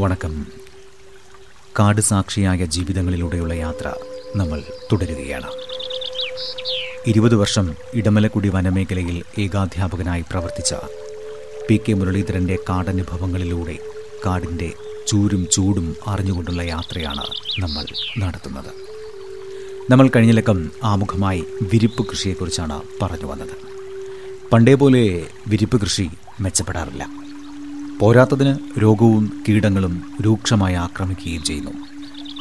വണക്കം. കാട് സാക്ഷിയായ ജീവിതങ്ങളിലൂടെയുള്ള യാത്ര നമ്മൾ തുടരുകയാണ്. ഇരുപത് വർഷം ഇടമലക്കുടി വനമേഖലയിൽ ഏകാധ്യാപകനായി പ്രവർത്തിച്ച പി കെ മുരളീധരന്റെ കാടനുഭവങ്ങളിലൂടെ കാടിന്റെ ചൂരും ചൂടും അറിഞ്ഞുകൊണ്ടുള്ള യാത്രയാണ് നമ്മൾ നടത്തുന്നത്. നമ്മൾ കഴിഞ്ഞ ലക്കം ആമുഖമായി വിരിപ്പ് കൃഷിയെക്കുറിച്ചാണ് പറഞ്ഞു വന്നത്. പണ്ടേ പോലെ വിരിപ്പ് കൃഷി മെച്ചപ്പെടാറില്ല. പോരാത്തതിന് രോഗവും കീടങ്ങളും രൂക്ഷമായി ആക്രമിക്കുകയും ചെയ്യുന്നു.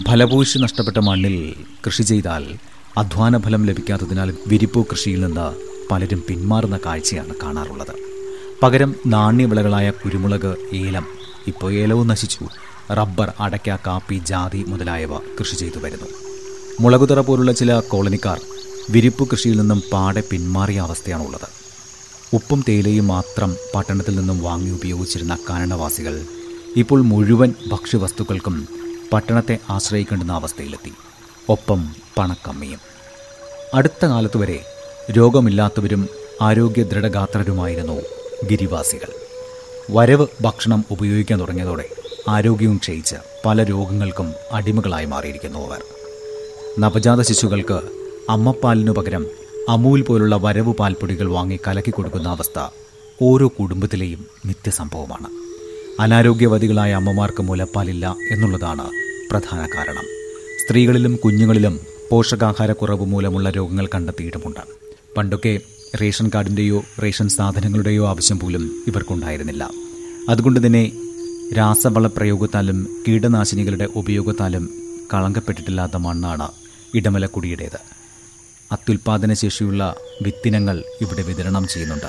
ഫലഭൂഷി നഷ്ടപ്പെട്ട മണ്ണിൽ കൃഷി ചെയ്താൽ അധ്വാന ഫലം ലഭിക്കാത്തതിനാൽ വിരിപ്പു കൃഷിയിൽ നിന്ന് പലരും പിന്മാറുന്ന കാഴ്ചയാണ് കാണാറുള്ളത്. പകരം നാണ്യവിളകളായ കുരുമുളക് ഏലം ഇപ്പോൾ ഏലവും നശിച്ചു. റബ്ബർ അടയ്ക്ക കാപ്പി ജാതി മുതലായവ കൃഷി ചെയ്തു വരുന്നു. മുളകുതറ പോലുള്ള ചില കോളനിക്കാർ വിരിപ്പ് കൃഷിയിൽ നിന്നും പാടെ പിന്മാറിയ അവസ്ഥയാണുള്ളത്. ഉപ്പും തേയിലയും മാത്രം പട്ടണത്തിൽ നിന്നും വാങ്ങി ഉപയോഗിച്ചിരുന്ന കാനഡവാസികൾ ഇപ്പോൾ മുഴുവൻ ഭക്ഷ്യവസ്തുക്കൾക്കും പട്ടണത്തെ ആശ്രയിക്കേണ്ടുന്ന അവസ്ഥയിലെത്തി. ഒപ്പം പണക്കമ്മിയും. അടുത്ത കാലത്തുവരെ രോഗമില്ലാത്തവരും ആരോഗ്യ ദൃഢഗാത്രരുമായിരുന്നു ഗിരിവാസികൾ. വരവ് ഭക്ഷണം ഉപയോഗിക്കാൻ തുടങ്ങിയതോടെ ആരോഗ്യവും ക്ഷയിച്ച് പല രോഗങ്ങൾക്കും അടിമകളായി മാറിയിരിക്കുന്നു അവർ. നവജാത ശിശുക്കൾക്ക് അമ്മപ്പാലിനു പകരം അമൂൽ പോലുള്ള വരവ് പാൽപ്പൊടികൾ വാങ്ങി കലക്കി കൊടുക്കുന്ന അവസ്ഥ ഓരോ കുടുംബത്തിലെയും നിത്യസംഭവമാണ്. അനാരോഗ്യവതികളായ അമ്മമാർക്ക് മുലപ്പാലില്ല എന്നുള്ളതാണ് പ്രധാന കാരണം. സ്ത്രീകളിലും കുഞ്ഞുങ്ങളിലും പോഷകാഹാരക്കുറവ് മൂലമുള്ള രോഗങ്ങൾ കണ്ടെത്തിയിട്ടുമുണ്ട്. പണ്ടൊക്കെ റേഷൻ കാർഡിന്റെയോ റേഷൻ സാധനങ്ങളുടെയോ ആവശ്യം പോലും ഇവർക്കുണ്ടായിരുന്നില്ല. അതുകൊണ്ട് തന്നെ രാസവള പ്രയോഗത്താലും കീടനാശിനികളുടെ ഉപയോഗത്താലും കളങ്കപ്പെട്ടിട്ടില്ലാത്ത മണ്ണാണ് ഇടമലക്കുടിയുടേത്. അത്യുൽപാദന ശേഷിയുള്ള വിത്തിനങ്ങൾ ഇവിടെ വിതരണം ചെയ്യുന്നുണ്ട്.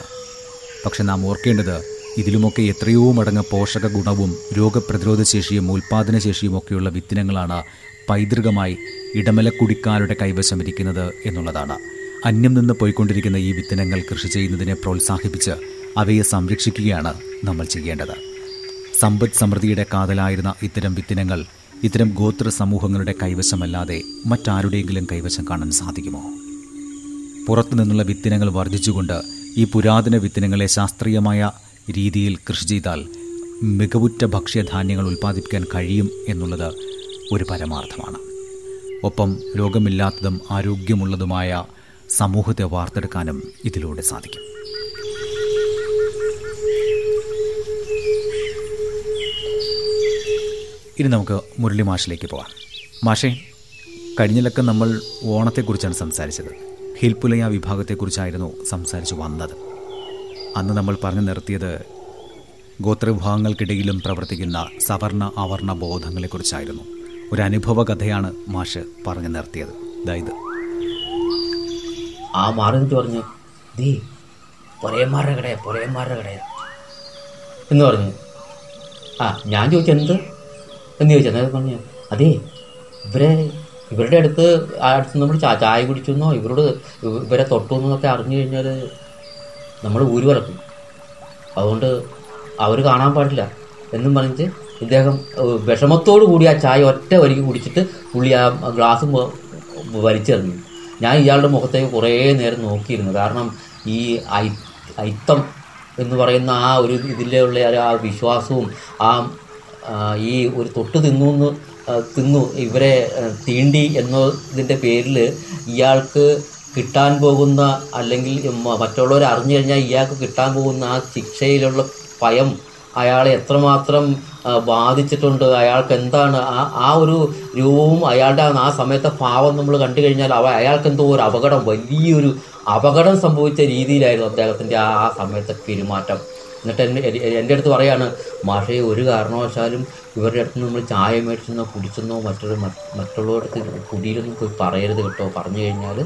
പക്ഷെ നാം ഓർക്കേണ്ടത് ഇതിലുമൊക്കെ എത്രയോ മടങ്ങ് പോഷക ഗുണവും രോഗപ്രതിരോധ ശേഷിയും ഉൽപാദന ശേഷിയും ഒക്കെയുള്ള വിത്തിനങ്ങളാണ് പൈതൃകമായി ഇടമലക്കുടിക്കാരുടെ കൈവശം ഇരിക്കുന്നത് എന്നുള്ളതാണ്. അന്യം നിന്ന് പോയിക്കൊണ്ടിരിക്കുന്ന ഈ വിത്തിനങ്ങൾ കൃഷി ചെയ്യുന്നതിനെ പ്രോത്സാഹിപ്പിച്ച് അവയെ സംരക്ഷിക്കുകയാണ് നമ്മൾ ചെയ്യേണ്ടത്. സമ്പദ് സമൃദ്ധിയുടെ കാതലായിരുന്ന ഇത്തരം വിത്തിനങ്ങൾ ഇത്തരം ഗോത്ര സമൂഹങ്ങളുടെ കൈവശമല്ലാതെ മറ്റാരുടെയെങ്കിലും കൈവശം കാണാൻ സാധിക്കുമോ? പുറത്തു നിന്നുള്ള വിത്തിനങ്ങൾ വർദ്ധിച്ചുകൊണ്ട് ഈ പുരാതന വിത്തിനങ്ങളെ ശാസ്ത്രീയമായ രീതിയിൽ കൃഷി ചെയ്താൽ മികവുറ്റ ഭക്ഷ്യധാന്യങ്ങൾ ഉൽപ്പാദിപ്പിക്കാൻ കഴിയും എന്നുള്ളത് ഒരു പരമാർത്ഥമാണ്. ഒപ്പം രോഗമില്ലാത്തതും ആരോഗ്യമുള്ളതുമായ സമൂഹത്തെ വാർത്തെടുക്കാനും ഇതിലൂടെ സാധിക്കും. ഇനി നമുക്ക് മുരളി മാഷിലേക്ക് പോകാം. മാഷേ കഴിഞ്ഞിലൊക്കെ നമ്മൾ ഓണത്തെക്കുറിച്ചാണ് സംസാരിച്ചത്. ഹിൽപുലയ വിഭാഗത്തെക്കുറിച്ചായിരുന്നു സംസാരിച്ചു വന്നത്. അന്ന് നമ്മൾ പറഞ്ഞു നിർത്തിയത് ഗോത്രവിഭാഗങ്ങൾക്കിടയിലും പ്രവർത്തിക്കുന്ന സവർണ അവർണ ബോധങ്ങളെക്കുറിച്ചായിരുന്നു. ഒരു അനുഭവ കഥയാണ് മാഷ് പറഞ്ഞു നിർത്തിയത്. അതായത് ആ മാറി പറഞ്ഞു ദേ പൊരയന്മാരുടെ കടയാ പൊരയന്മാരുടെ കടയാ. എന്ന് പറഞ്ഞു. ആ ഞാൻ ചോദിച്ചെന്ത് എന്ന് ചോദിച്ചു. അന്നേരം പറഞ്ഞു അതേ ഇവരെ ഇവരുടെ അടുത്ത് അടുത്ത് നമ്മൾ ചായ കുടിച്ചെന്നോ ഇവരോട് ഇവ- ഇവരെ തൊട്ടു എന്നൊക്കെ അറിഞ്ഞു കഴിഞ്ഞാൽ നമ്മൾ ഊര് വളർത്തും അതുകൊണ്ട് അവർ കാണാൻ പാടില്ല എന്നും പറഞ്ഞിട്ട് ഇദ്ദേഹം വിഷമത്തോടു കൂടി ആ ചായ ഒറ്റ വരിക്ക് കുടിച്ചിട്ട് പുള്ളി ആ ഗ്ലാസ് വലിച്ചെറിഞ്ഞു. ഞാൻ ഇയാളുടെ മുഖത്തേക്ക് കുറേ നേരം നോക്കിയിരുന്നു. കാരണം ഈ ഐ ഐത്തം എന്ന് പറയുന്ന ആ ഒരു ഇതിലുള്ള ആ വിശ്വാസവും ആ ഈ ഒരു തൊട്ട് തിന്നു എന്ന് തിന്നു. ഇവരെ തീണ്ടി എന്നതിന്റെ പേരിൽ ഇയാൾക്ക് കിട്ടാൻ പോകുന്ന അല്ലെങ്കിൽ മറ്റുള്ളവർ അറിഞ്ഞു കഴിഞ്ഞാൽ ഇയാൾക്ക് കിട്ടാൻ പോകുന്ന ആ ശിക്ഷയിലുള്ള ഭയം അയാളെ എത്രമാത്രം ബാധിച്ചിട്ടുണ്ട്. അയാൾക്ക് എന്താണ് ആ ആ ഒരു രൂപവും അയാളുടെ ആ സമയത്തെ ഭാവം നമ്മൾ കണ്ടു കഴിഞ്ഞാൽ അവ അയാൾക്ക് എന്തോ ഒരു അപകടം വലിയൊരു അപകടം സംഭവിച്ച രീതിയിലായിരുന്നു അദ്ദേഹത്തിന്റെ ആ ആ സമയത്തെ പെരുമാറ്റം. എന്നിട്ട് എന്റെ എന്റെ അടുത്ത് പറയാണ് മാഷേ ഒരു കാരണവശാലും ഇവരുടെ അടുത്ത് നമ്മൾ ചായ മേടിച്ചെന്നോ കുടിച്ചെന്നോ മറ്റൊരു മറ്റുള്ളവരുടെ അടുത്ത് കുടിയിലൊന്നും പോയി പറയരുത് കേട്ടോ. പറഞ്ഞു കഴിഞ്ഞാൽ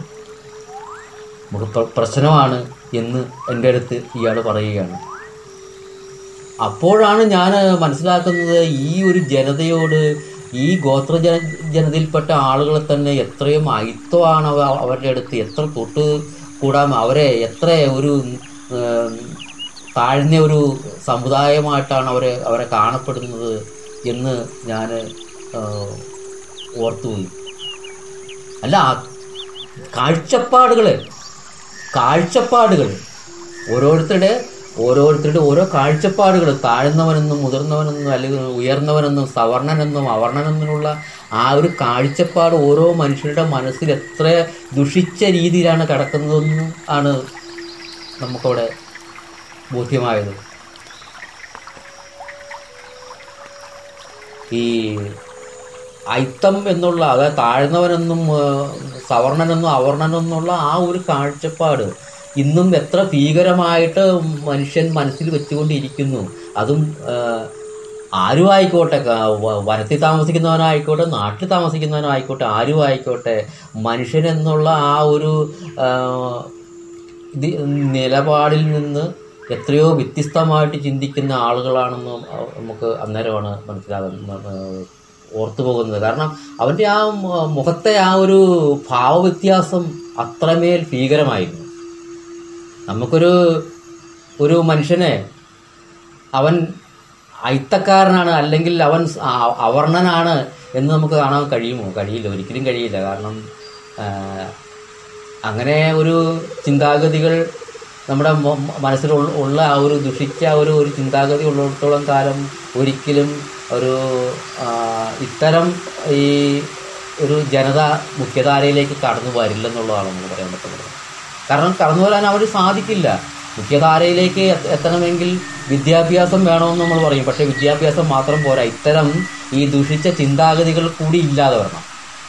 നമുക്ക് പ്ര- പ്രശ്നമാണ് എന്ന് എന്റെ അടുത്ത് ഇയാൾ പറയുകയാണ്. അപ്പോഴാണ് ഞാൻ മനസ്സിലാക്കുന്നത് ഈ ഒരു ജനതയോട് ഈ ഗോത്ര ജന ജനതയിൽപ്പെട്ട ആളുകളെ തന്നെ എത്രയും അയിത്വമാണ് അവരുടെ അടുത്ത് എത്ര തൊട്ട് കൂടാൻ അവരെ എത്ര ഒരു താഴ്ന്ന ഒരു സമുദായമായിട്ടാണ് അവരെ അവരെ കാണപ്പെടുന്നത് എന്ന് ഞാൻ ഓർത്തുപോയി. അല്ല കാഴ്ചപ്പാടുകൾ കാഴ്ചപ്പാടുകൾ ഓരോരുത്തരുടെ ഓരോരുത്തരുടെ ഓരോ കാഴ്ചപ്പാടുകൾ താഴ്ന്നവനെന്നും മുതിർന്നവനെന്നും അല്ലെങ്കിൽ ഉയർന്നവനെന്നും സവർണനെന്നും അവർണനെന്നുമുള്ള ആ ഒരു കാഴ്ചപ്പാട് ഓരോ മനുഷ്യരുടെ മനസ്സിൽ എത്ര ദുഷിച്ച രീതിയിലാണ് കിടക്കുന്നതെന്ന് ആണ് നമുക്കവിടെ ബോധ്യമായത്. ഈ അയിത്തം എന്നുള്ള അതായത് താഴ്ന്നവനെന്നും സവർണനെന്നും അവർണനെന്നുള്ള ആ ഒരു കാഴ്ചപ്പാട് ഇന്നും എത്ര ഭീകരമായിട്ട് മനുഷ്യൻ മനസ്സിൽ വെച്ചുകൊണ്ടിരിക്കുന്നു. അതും ആരും ആയിക്കോട്ടെ വനത്തിൽ താമസിക്കുന്നവനായിക്കോട്ടെ നാട്ടിൽ താമസിക്കുന്നവനായിക്കോട്ടെ ആരും ആയിക്കോട്ടെ മനുഷ്യൻ എന്നുള്ള ആ ഒരു നിലപാടിൽ നിന്ന് എത്രയോ വ്യത്യസ്തമായിട്ട് ചിന്തിക്കുന്ന ആളുകളാണെന്ന് നമുക്ക് അന്നേരമാണ് മനസ്സിലാകുന്നത്. ഓർത്തു പോകുന്നത്. കാരണം അവന്റെ ആ മുഖത്തെ ആ ഒരു ഭാവവ്യത്യാസം അത്രമേൽ ഭീകരമായിരുന്നു. നമുക്കൊരു ഒരു മനുഷ്യനെ അവൻ അയിത്തക്കാരനാണ് അല്ലെങ്കിൽ അവൻ അവർണനാണ് എന്ന് നമുക്ക് കാണാൻ കഴിയുമോ? കഴിയില്ല. ഒരിക്കലും കഴിയില്ല. കാരണം അങ്ങനെ ഒരു ചിന്താഗതികൾ നമ്മുടെ മനസ്സിൽ ഉള്ള- ആ ഒരു ദുഷിച്ച ഒരു ഒരു ചിന്താഗതി ഉള്ളിടത്തോളം കാലം ഒരിക്കലും ഒരു ഇത്തരം ഈ ഒരു ജനത മുഖ്യധാരയിലേക്ക് കടന്നു വരില്ലെന്നുള്ളതാണ് നമുക്ക് പറയാൻ പറ്റുന്നത്. കാരണം കടന്നു വരാൻ അവർ സാധിക്കില്ല. മുഖ്യധാരയിലേക്ക് എത്തണമെങ്കിൽ വിദ്യാഭ്യാസം വേണമെന്ന് നമ്മൾ പറയും. പക്ഷേ വിദ്യാഭ്യാസം മാത്രം പോരാ. ഇത്തരം ഈ ദുഷിച്ച ചിന്താഗതികൾ കൂടി ഇല്ലാതെ വരണം.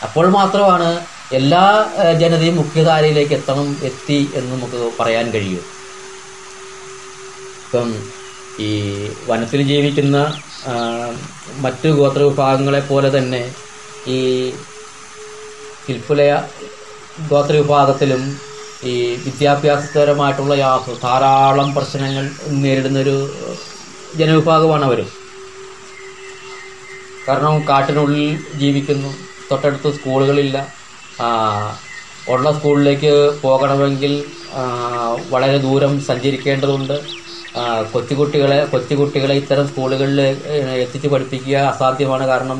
അപ്പോൾ മാത്രമാണ് എല്ലാ ജനതയും മുഖ്യധാരയിലേക്ക് എത്തണം എത്തി എന്ന് നമുക്ക് പറയാൻ കഴിയും. ഇപ്പം ഈ വനത്തിൽ ജീവിക്കുന്ന മറ്റു ഗോത്ര വിഭാഗങ്ങളെ പോലെ തന്നെ ഈ കിൽപ്പുലയ ഗോത്ര വിഭാഗത്തിലും ഈ വിദ്യാഭ്യാസപരമായിട്ടുള്ള യാത്ര ധാരാളം പ്രശ്നങ്ങൾ നേരിടുന്നൊരു ജനവിഭാഗമാണ് അവർ കാരണം കാട്ടിനുള്ളിൽ ജീവിക്കുന്നു തൊട്ടടുത്ത് സ്കൂളുകളില്ല ഉള്ള സ്കൂളിലേക്ക് പോകണമെങ്കിൽ വളരെ ദൂരം സഞ്ചരിക്കേണ്ടതുണ്ട്. കൊച്ചുകുട്ടികളെ കൊച്ചുകുട്ടികളെ ഇത്തരം സ്കൂളുകളിൽ എത്തിച്ച് പഠിപ്പിക്കുക അസാധ്യമാണ്. കാരണം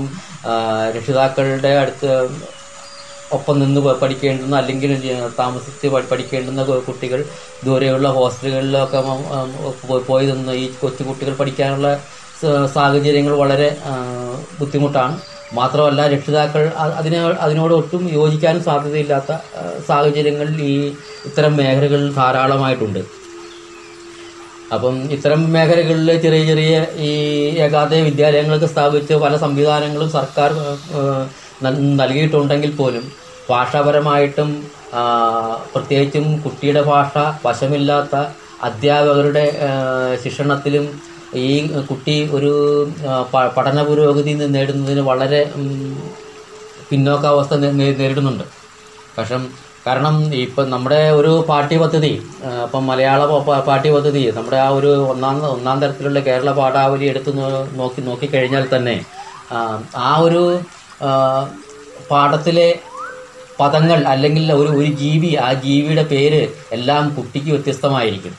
രക്ഷിതാക്കളുടെ അടുത്ത് ഒപ്പം നിന്ന് പഠിക്കേണ്ടുന്ന അല്ലെങ്കിൽ താമസിച്ച് പഠിക്കേണ്ടുന്ന കുട്ടികൾ ദൂരെയുള്ള ഹോസ്റ്റലുകളിലൊക്കെ പോയി നിന്ന് ഈ കൊച്ചുകുട്ടികൾ പഠിക്കാനുള്ള സാഹചര്യങ്ങൾ വളരെ ബുദ്ധിമുട്ടാണ്. മാത്രമല്ല രക്ഷിതാക്കൾ അതിനെ അതിന് അതിനോട് ഒട്ടും യോജിക്കാനും സാധ്യതയില്ലാത്ത സാഹചര്യങ്ങളിൽ ഈ ഇത്തരം മേഖലകളിൽ ധാരാളമായിട്ടുണ്ട്. അപ്പം ഇത്തരം മേഖലകളിൽ ചെറിയ ചെറിയ ഈ ഏകാദയ വിദ്യാലയങ്ങളൊക്കെ സ്ഥാപിച്ച് പല സംവിധാനങ്ങളും സർക്കാർ നൽകിയിട്ടുണ്ടെങ്കിൽ പോലും ഭാഷാപരമായിട്ടും പ്രത്യേകിച്ചും കുട്ടിയുടെ ഭാഷ വശമില്ലാത്ത അധ്യാപകരുടെ ശിക്ഷണത്തിലും ഈ കുട്ടി ഒരു പഠന പുരോഗതി നേടുന്നതിന് വളരെ പിന്നോക്കാവസ്ഥ നേരിടുന്നുണ്ട്. പക്ഷം കാരണം ഇപ്പം നമ്മുടെ ഒരു പാഠ്യപദ്ധതി പദ്ധതി ഇപ്പം മലയാള പാഠ്യപദ്ധതി നമ്മുടെ ആ ഒരു ഒന്നാം ഒന്നാം തരത്തിലുള്ള കേരള പാഠാവലി എടുത്ത് നോക്കി നോക്കിക്കഴിഞ്ഞാൽ തന്നെ ആ, ഒരു പാഠത്തിലെ പദങ്ങൾ അല്ലെങ്കിൽ ഒരു ഒരു ജീവി ആ ജീവിയുടെ പേര് എല്ലാം കുട്ടിക്ക് വ്യത്യസ്തമായിരിക്കും.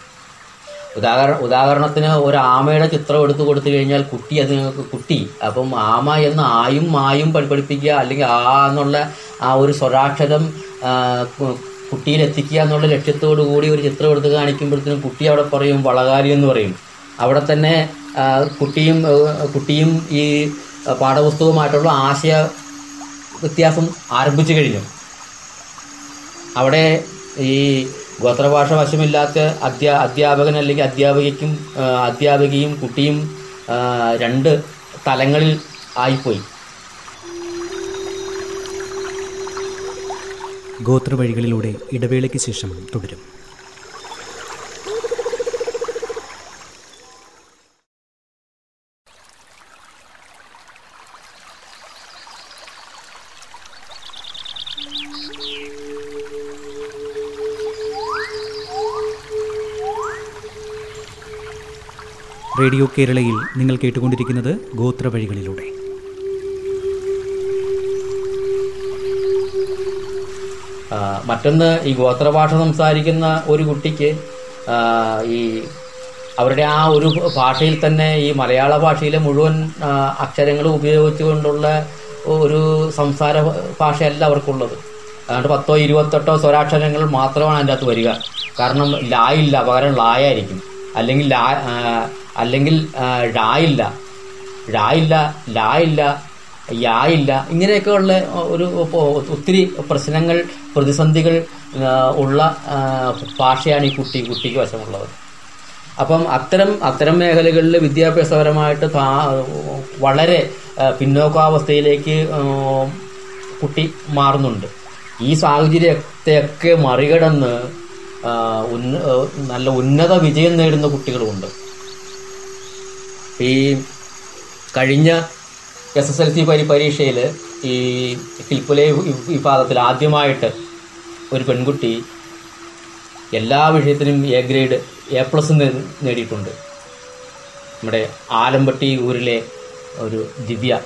ഉദാഹരണ ഉദാഹരണത്തിന് ഒരു ആമയുടെ ചിത്രം എടുത്തു കൊടുത്തു കഴിഞ്ഞാൽ കുട്ടി അതിന് കുട്ടി. അപ്പം ആമ എന്ന് ആയും മായും പഠി- പഠിപ്പിക്കുക അല്ലെങ്കിൽ ആ എന്നുള്ള ആ ഒരു സ്വരാക്ഷരം കുട്ടിയിലെത്തിക്കുക എന്നുള്ള ലക്ഷ്യത്തോടു കൂടി ഒരു ചിത്രം എടുത്ത് കാണിക്കുമ്പോഴത്തേനും കുട്ടി അവിടെ പറയും വളകാരി എന്ന് പറയും. അവിടെ തന്നെ കുട്ടിയും കുട്ടിയും ഈ പാഠപുസ്തകവുമായിട്ടുള്ള ആശയ വ്യത്യാസം ആരംഭിച്ചു കഴിഞ്ഞു. അവിടെ ഈ ഗോത്രഭാഷ വശമില്ലാത്ത അധ്യാ അധ്യാപകൻ അല്ലെങ്കിൽ അധ്യാപികയ്ക്കും അധ്യാപികയും കുട്ടിയും രണ്ട് തലങ്ങളിൽ ആയിപ്പോയി. ഗോത്രവഴികളിലൂടെ ഇടവേളയ്ക്ക് ശേഷം തുടരും. റേഡിയോ കേരളയിൽ നിങ്ങൾ കേട്ടുകൊണ്ടിരിക്കുന്നത് ഗോത്രവഴികളിലൂടെ. മറ്റൊന്ന് ഈ ഗോത്രഭാഷ സംസാരിക്കുന്ന ഒരു കുട്ടിക്ക് ഈ അവരുടെ ആ ഒരു ഭാഷയിൽ തന്നെ ഈ മലയാള ഭാഷയിലെ മുഴുവൻ അക്ഷരങ്ങൾ ഉപയോഗിച്ചുകൊണ്ടുള്ള ഒരു സംസാര ഭാഷയല്ല അവർക്കുള്ളത്. അതുകൊണ്ട് പത്തോ ഇരുപത്തെട്ടോ സ്വരാക്ഷരങ്ങൾ മാത്രമാണ് അതിന്റെ അകത്ത് വരിക. കാരണം ലായില്ല പകരം ലായായിരിക്കും അല്ലെങ്കിൽ ലാ അല്ലെങ്കിൽ ഴായില്ല ഴായില്ല ലായില്ല യായില്ല ഇങ്ങനെയൊക്കെയുള്ള ഒരു ഒത്തിരി പ്രശ്നങ്ങൾ പ്രതിസന്ധികൾ ഉള്ള ഭാഷയാണ് ഈ കുട്ടി കുട്ടിക്ക് വശമുള്ളത്. അപ്പം അത്തരം അത്തരം മേഖലകളിൽ വിദ്യാഭ്യാസപരമായിട്ട് വളരെ പിന്നോക്കാവസ്ഥയിലേക്ക് കുട്ടി മാറുന്നുണ്ട്. ഈ സാഹചര്യത്തെയൊക്കെ മറികടന്ന് നല്ല ഉന്നത വിജയം നേടുന്ന കുട്ടികളുമുണ്ട്. ഈ കഴിഞ്ഞ എസ് എസ് എൽ സി പരി പരീക്ഷയിൽ ഈ ഹിൽപ്പുലെ വിഭാഗത്തിൽ ആദ്യമായിട്ട് ഒരു പെൺകുട്ടി എല്ലാ വിഷയത്തിനും എ ഗ്രേഡ് എ പ്ലസ് നേടിയിട്ടുണ്ട്. നമ്മുടെ ആലമ്പട്ടി ഊരിലെ ഒരു ദിവ്യ.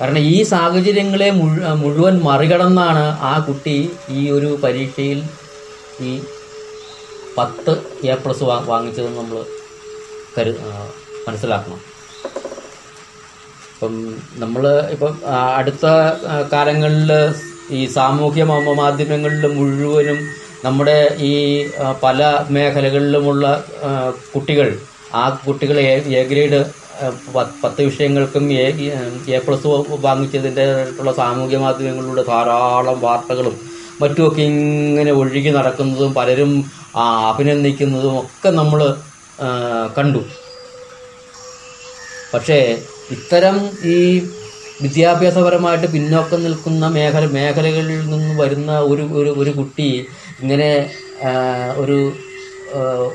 കാരണം ഈ സാഹചര്യങ്ങളെ മുഴു- മുഴുവൻ മറികടന്നാണ് ആ കുട്ടി ഈ ഒരു പരീക്ഷയിൽ ഈ പത്ത് എ പ്ലസ് വാങ്ങിച്ചതെന്ന് നമ്മൾ കരു മനസ്സിലാക്കണം. ഇപ്പം നമ്മൾ ഇപ്പം അടുത്ത കാലങ്ങളിൽ ഈ സാമൂഹ്യ മാധ്യമങ്ങളിൽ മുഴുവനും നമ്മുടെ ഈ പല മേഖലകളിലുമുള്ള കുട്ടികൾ ആ കുട്ടികൾ എ ഗ്രേഡ് പത്ത് വിഷയങ്ങൾക്കും എ എ പ്ലസ് വാങ്ങിച്ചതിന്റെ ആയിട്ടുള്ള സാമൂഹ്യ മാധ്യമങ്ങളിലൂടെ ധാരാളം വാർത്തകളും മറ്റുമൊക്കെ ഇങ്ങനെ ഒഴുകി നടക്കുന്നതും പലരും അഭിനന്ദിക്കുന്നതും ഒക്കെ നമ്മൾ കണ്ടു. പക്ഷേ ഇത്തരം ഈ വിദ്യാഭ്യാസപരമായിട്ട് പിന്നോക്കം നിൽക്കുന്ന മേഖല മേഖലകളിൽ നിന്ന് വരുന്ന ഒരു ഒരു ഒരു കുട്ടി ഇങ്ങനെ ഒരു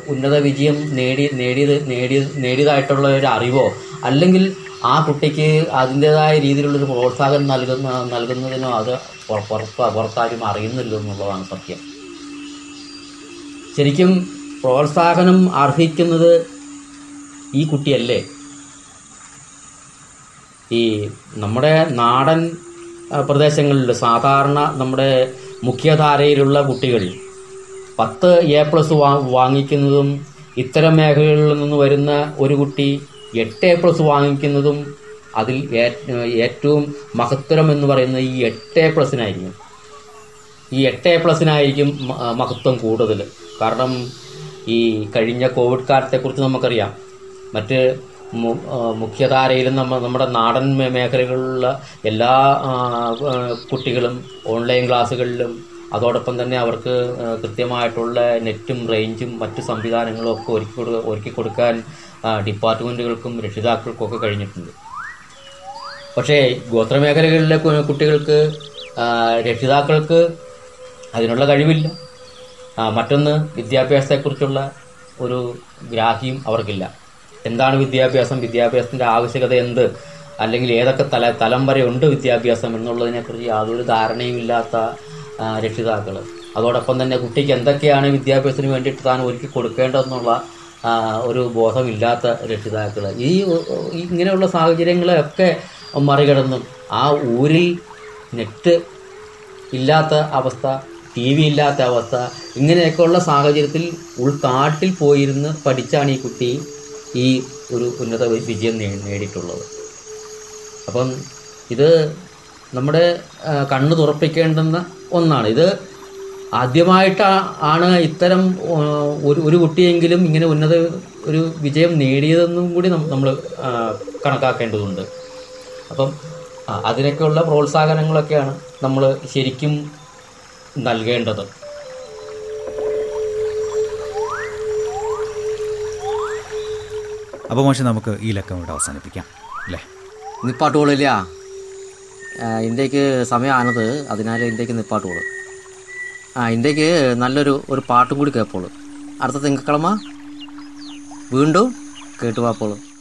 ഉന്നത വിജയം നേടി നേടിയത് നേടിയ നേടിയതായിട്ടുള്ള ഒരു അറിവോ? അല്ലെങ്കിൽ ആ കുട്ടിക്ക് അതിന്റെതായ രീതിയിലുള്ളൊരു പ്രോത്സാഹനം നൽകുന്ന നൽകുന്നതിനോ അത് പുറ- പുറത്ത് പുറത്താരും അറിയുന്നില്ല എന്നുള്ളതാണ് സത്യം. ശരിക്കും പ്രോത്സാഹനം അർഹിക്കുന്നത് ഈ കുട്ടിയല്ലേ? ഈ നമ്മുടെ നാടൻ പ്രദേശങ്ങളിൽ സാധാരണ നമ്മുടെ മുഖ്യധാരയിലുള്ള കുട്ടികൾ പത്ത് എ പ്ലസ് വാ വാങ്ങിക്കുന്നതും ഇത്തരം മേഖലകളിൽ നിന്ന് വരുന്ന ഒരു കുട്ടി എട്ട് എ പ്ലസ് വാങ്ങിക്കുന്നതും അതിൽ ഏറ്റവും മഹത്തരം എന്ന് പറയുന്നത് ഈ എട്ട് എ പ്ലസിനായിരിക്കും. ഈ എട്ട് എ പ്ലസിനായിരിക്കും മഹത്വം കൂടുതൽ. കാരണം ഈ കഴിഞ്ഞ കോവിഡ് കാലത്തെക്കുറിച്ച് നമുക്കറിയാം. മറ്റ് മുഖ്യധാരയിലും നമ്മ നമ്മുടെ നാടൻ മേഖലകളിലുള്ള എല്ലാ കുട്ടികളും ഓൺലൈൻ ക്ലാസ്സുകളിലും അതോടൊപ്പം തന്നെ അവർക്ക് കൃത്യമായിട്ടുള്ള നെറ്റും റേഞ്ചും മറ്റ് സംവിധാനങ്ങളും ഒക്കെ ഒരുക്കി കൊടു ഒരുക്കി കൊടുക്കാൻ ഡിപ്പാർട്ട്മെന്റുകൾക്കും രക്ഷിതാക്കൾക്കും ഒക്കെ കഴിഞ്ഞിട്ടുണ്ട്. പക്ഷേ ഗോത്രമേഖലകളിലെ കുട്ടികൾക്ക് രക്ഷിതാക്കൾക്ക് അതിനുള്ള കഴിവില്ല. മറ്റൊന്ന് വിദ്യാഭ്യാസത്തെക്കുറിച്ചുള്ള ഒരു ഗ്രാഹ്യം അവർക്കില്ല. എന്താണ് വിദ്യാഭ്യാസം? വിദ്യാഭ്യാസത്തിന്റെ ആവശ്യകത എന്ത്? അല്ലെങ്കിൽ ഏതൊക്കെ തല തലം വരെ ഉണ്ട് വിദ്യാഭ്യാസം എന്നുള്ളതിനെക്കുറിച്ച് യാതൊരു ധാരണയുമില്ലാത്ത രക്ഷിതാക്കൾ അതോടൊപ്പം തന്നെ കുട്ടിക്ക് എന്തൊക്കെയാണ് വിദ്യാഭ്യാസത്തിന് വേണ്ടിയിട്ട് താൻ ഒരുക്കി കൊടുക്കേണ്ടതെന്നുള്ള ഒരു ബോധമില്ലാത്ത രക്ഷിതാക്കൾ ഈ ഇങ്ങനെയുള്ള സാഹചര്യങ്ങളെയൊക്കെ മറികടന്നും ആ ഊരിൽ നെറ്റ് ഇല്ലാത്ത അവസ്ഥ ടി വി ഇല്ലാത്ത അവസ്ഥ. ഇങ്ങനെയൊക്കെയുള്ള സാഹചര്യത്തിൽ ഉൾക്കാട്ടിൽ പോയിരുന്ന് പഠിച്ചാണ് ഈ കുട്ടി ഈ ഒരു ഉന്നത വിജയം നേടിയിട്ടുള്ളത്. അപ്പം ഇത് നമ്മുടെ കണ്ണു തുറപ്പിക്കേണ്ടുന്ന ഒന്നാണ്. ഇത് ആദ്യമായിട്ട് ആണ് ഇത്തരം ഒരു ഒരു കുട്ടിയെങ്കിലും ഇങ്ങനെ ഉന്നത ഒരു വിജയം നേടിയതെന്നും കൂടി നമ്മൾ കണക്കാക്കേണ്ടതുണ്ട്. അപ്പം അതിനൊക്കെയുള്ള പ്രോത്സാഹനങ്ങളൊക്കെയാണ് നമ്മൾ ശരിക്കും നൽകേണ്ടത്. അപ്പോൾ മോശം നമുക്ക് ഈ ലക്കം ഇവിടെ അവസാനിപ്പിക്കാം അല്ലേ? നിപ്പാട്ടുകളില്ല ഇന്ത്യയ്ക്ക് സമയമാണത്. അതിനാൽ ഇന്ത്യയ്ക്ക് നിപ്പാട്ടുകൾ ആ ഇന്ത്യയ്ക്ക് നല്ലൊരു ഒരു പാട്ടും കൂടി കേൾപ്പോളൂ അടുത്ത തിങ്കക്കളമ വീണ്ടും കേട്ടുവാപ്പോളൂ ും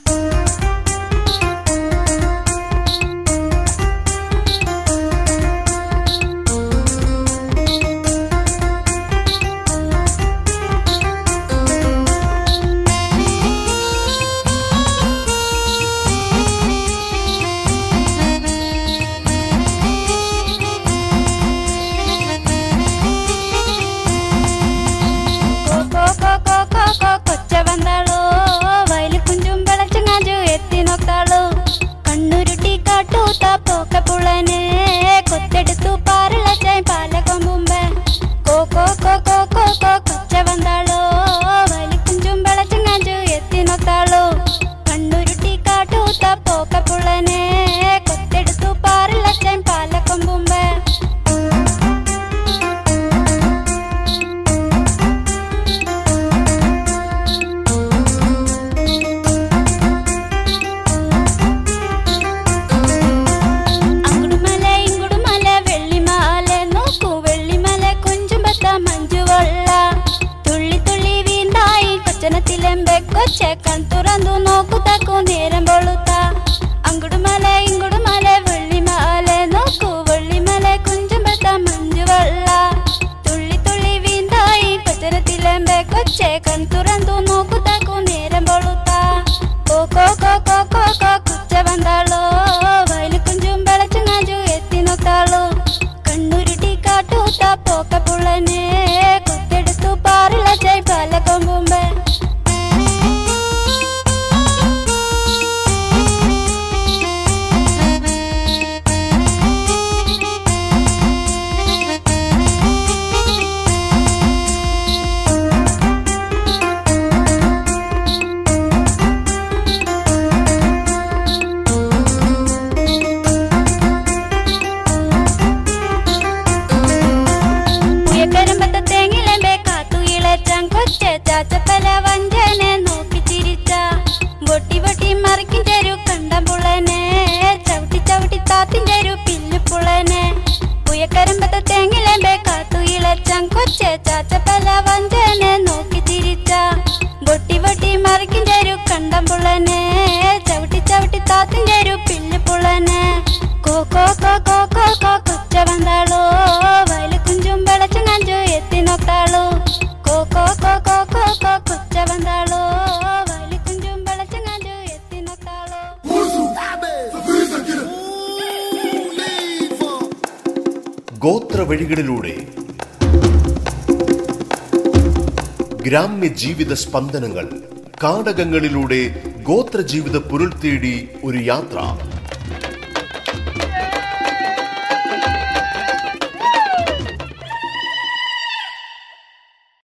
വഴികളിലൂടെ. ഗ്രാമ്യ ജീവിത സ്പന്ദനങ്ങൾ കാടകങ്ങളിലൂടെ ഗോത്രജീവിത പൊരുൾ തേടി ഒരു യാത്ര.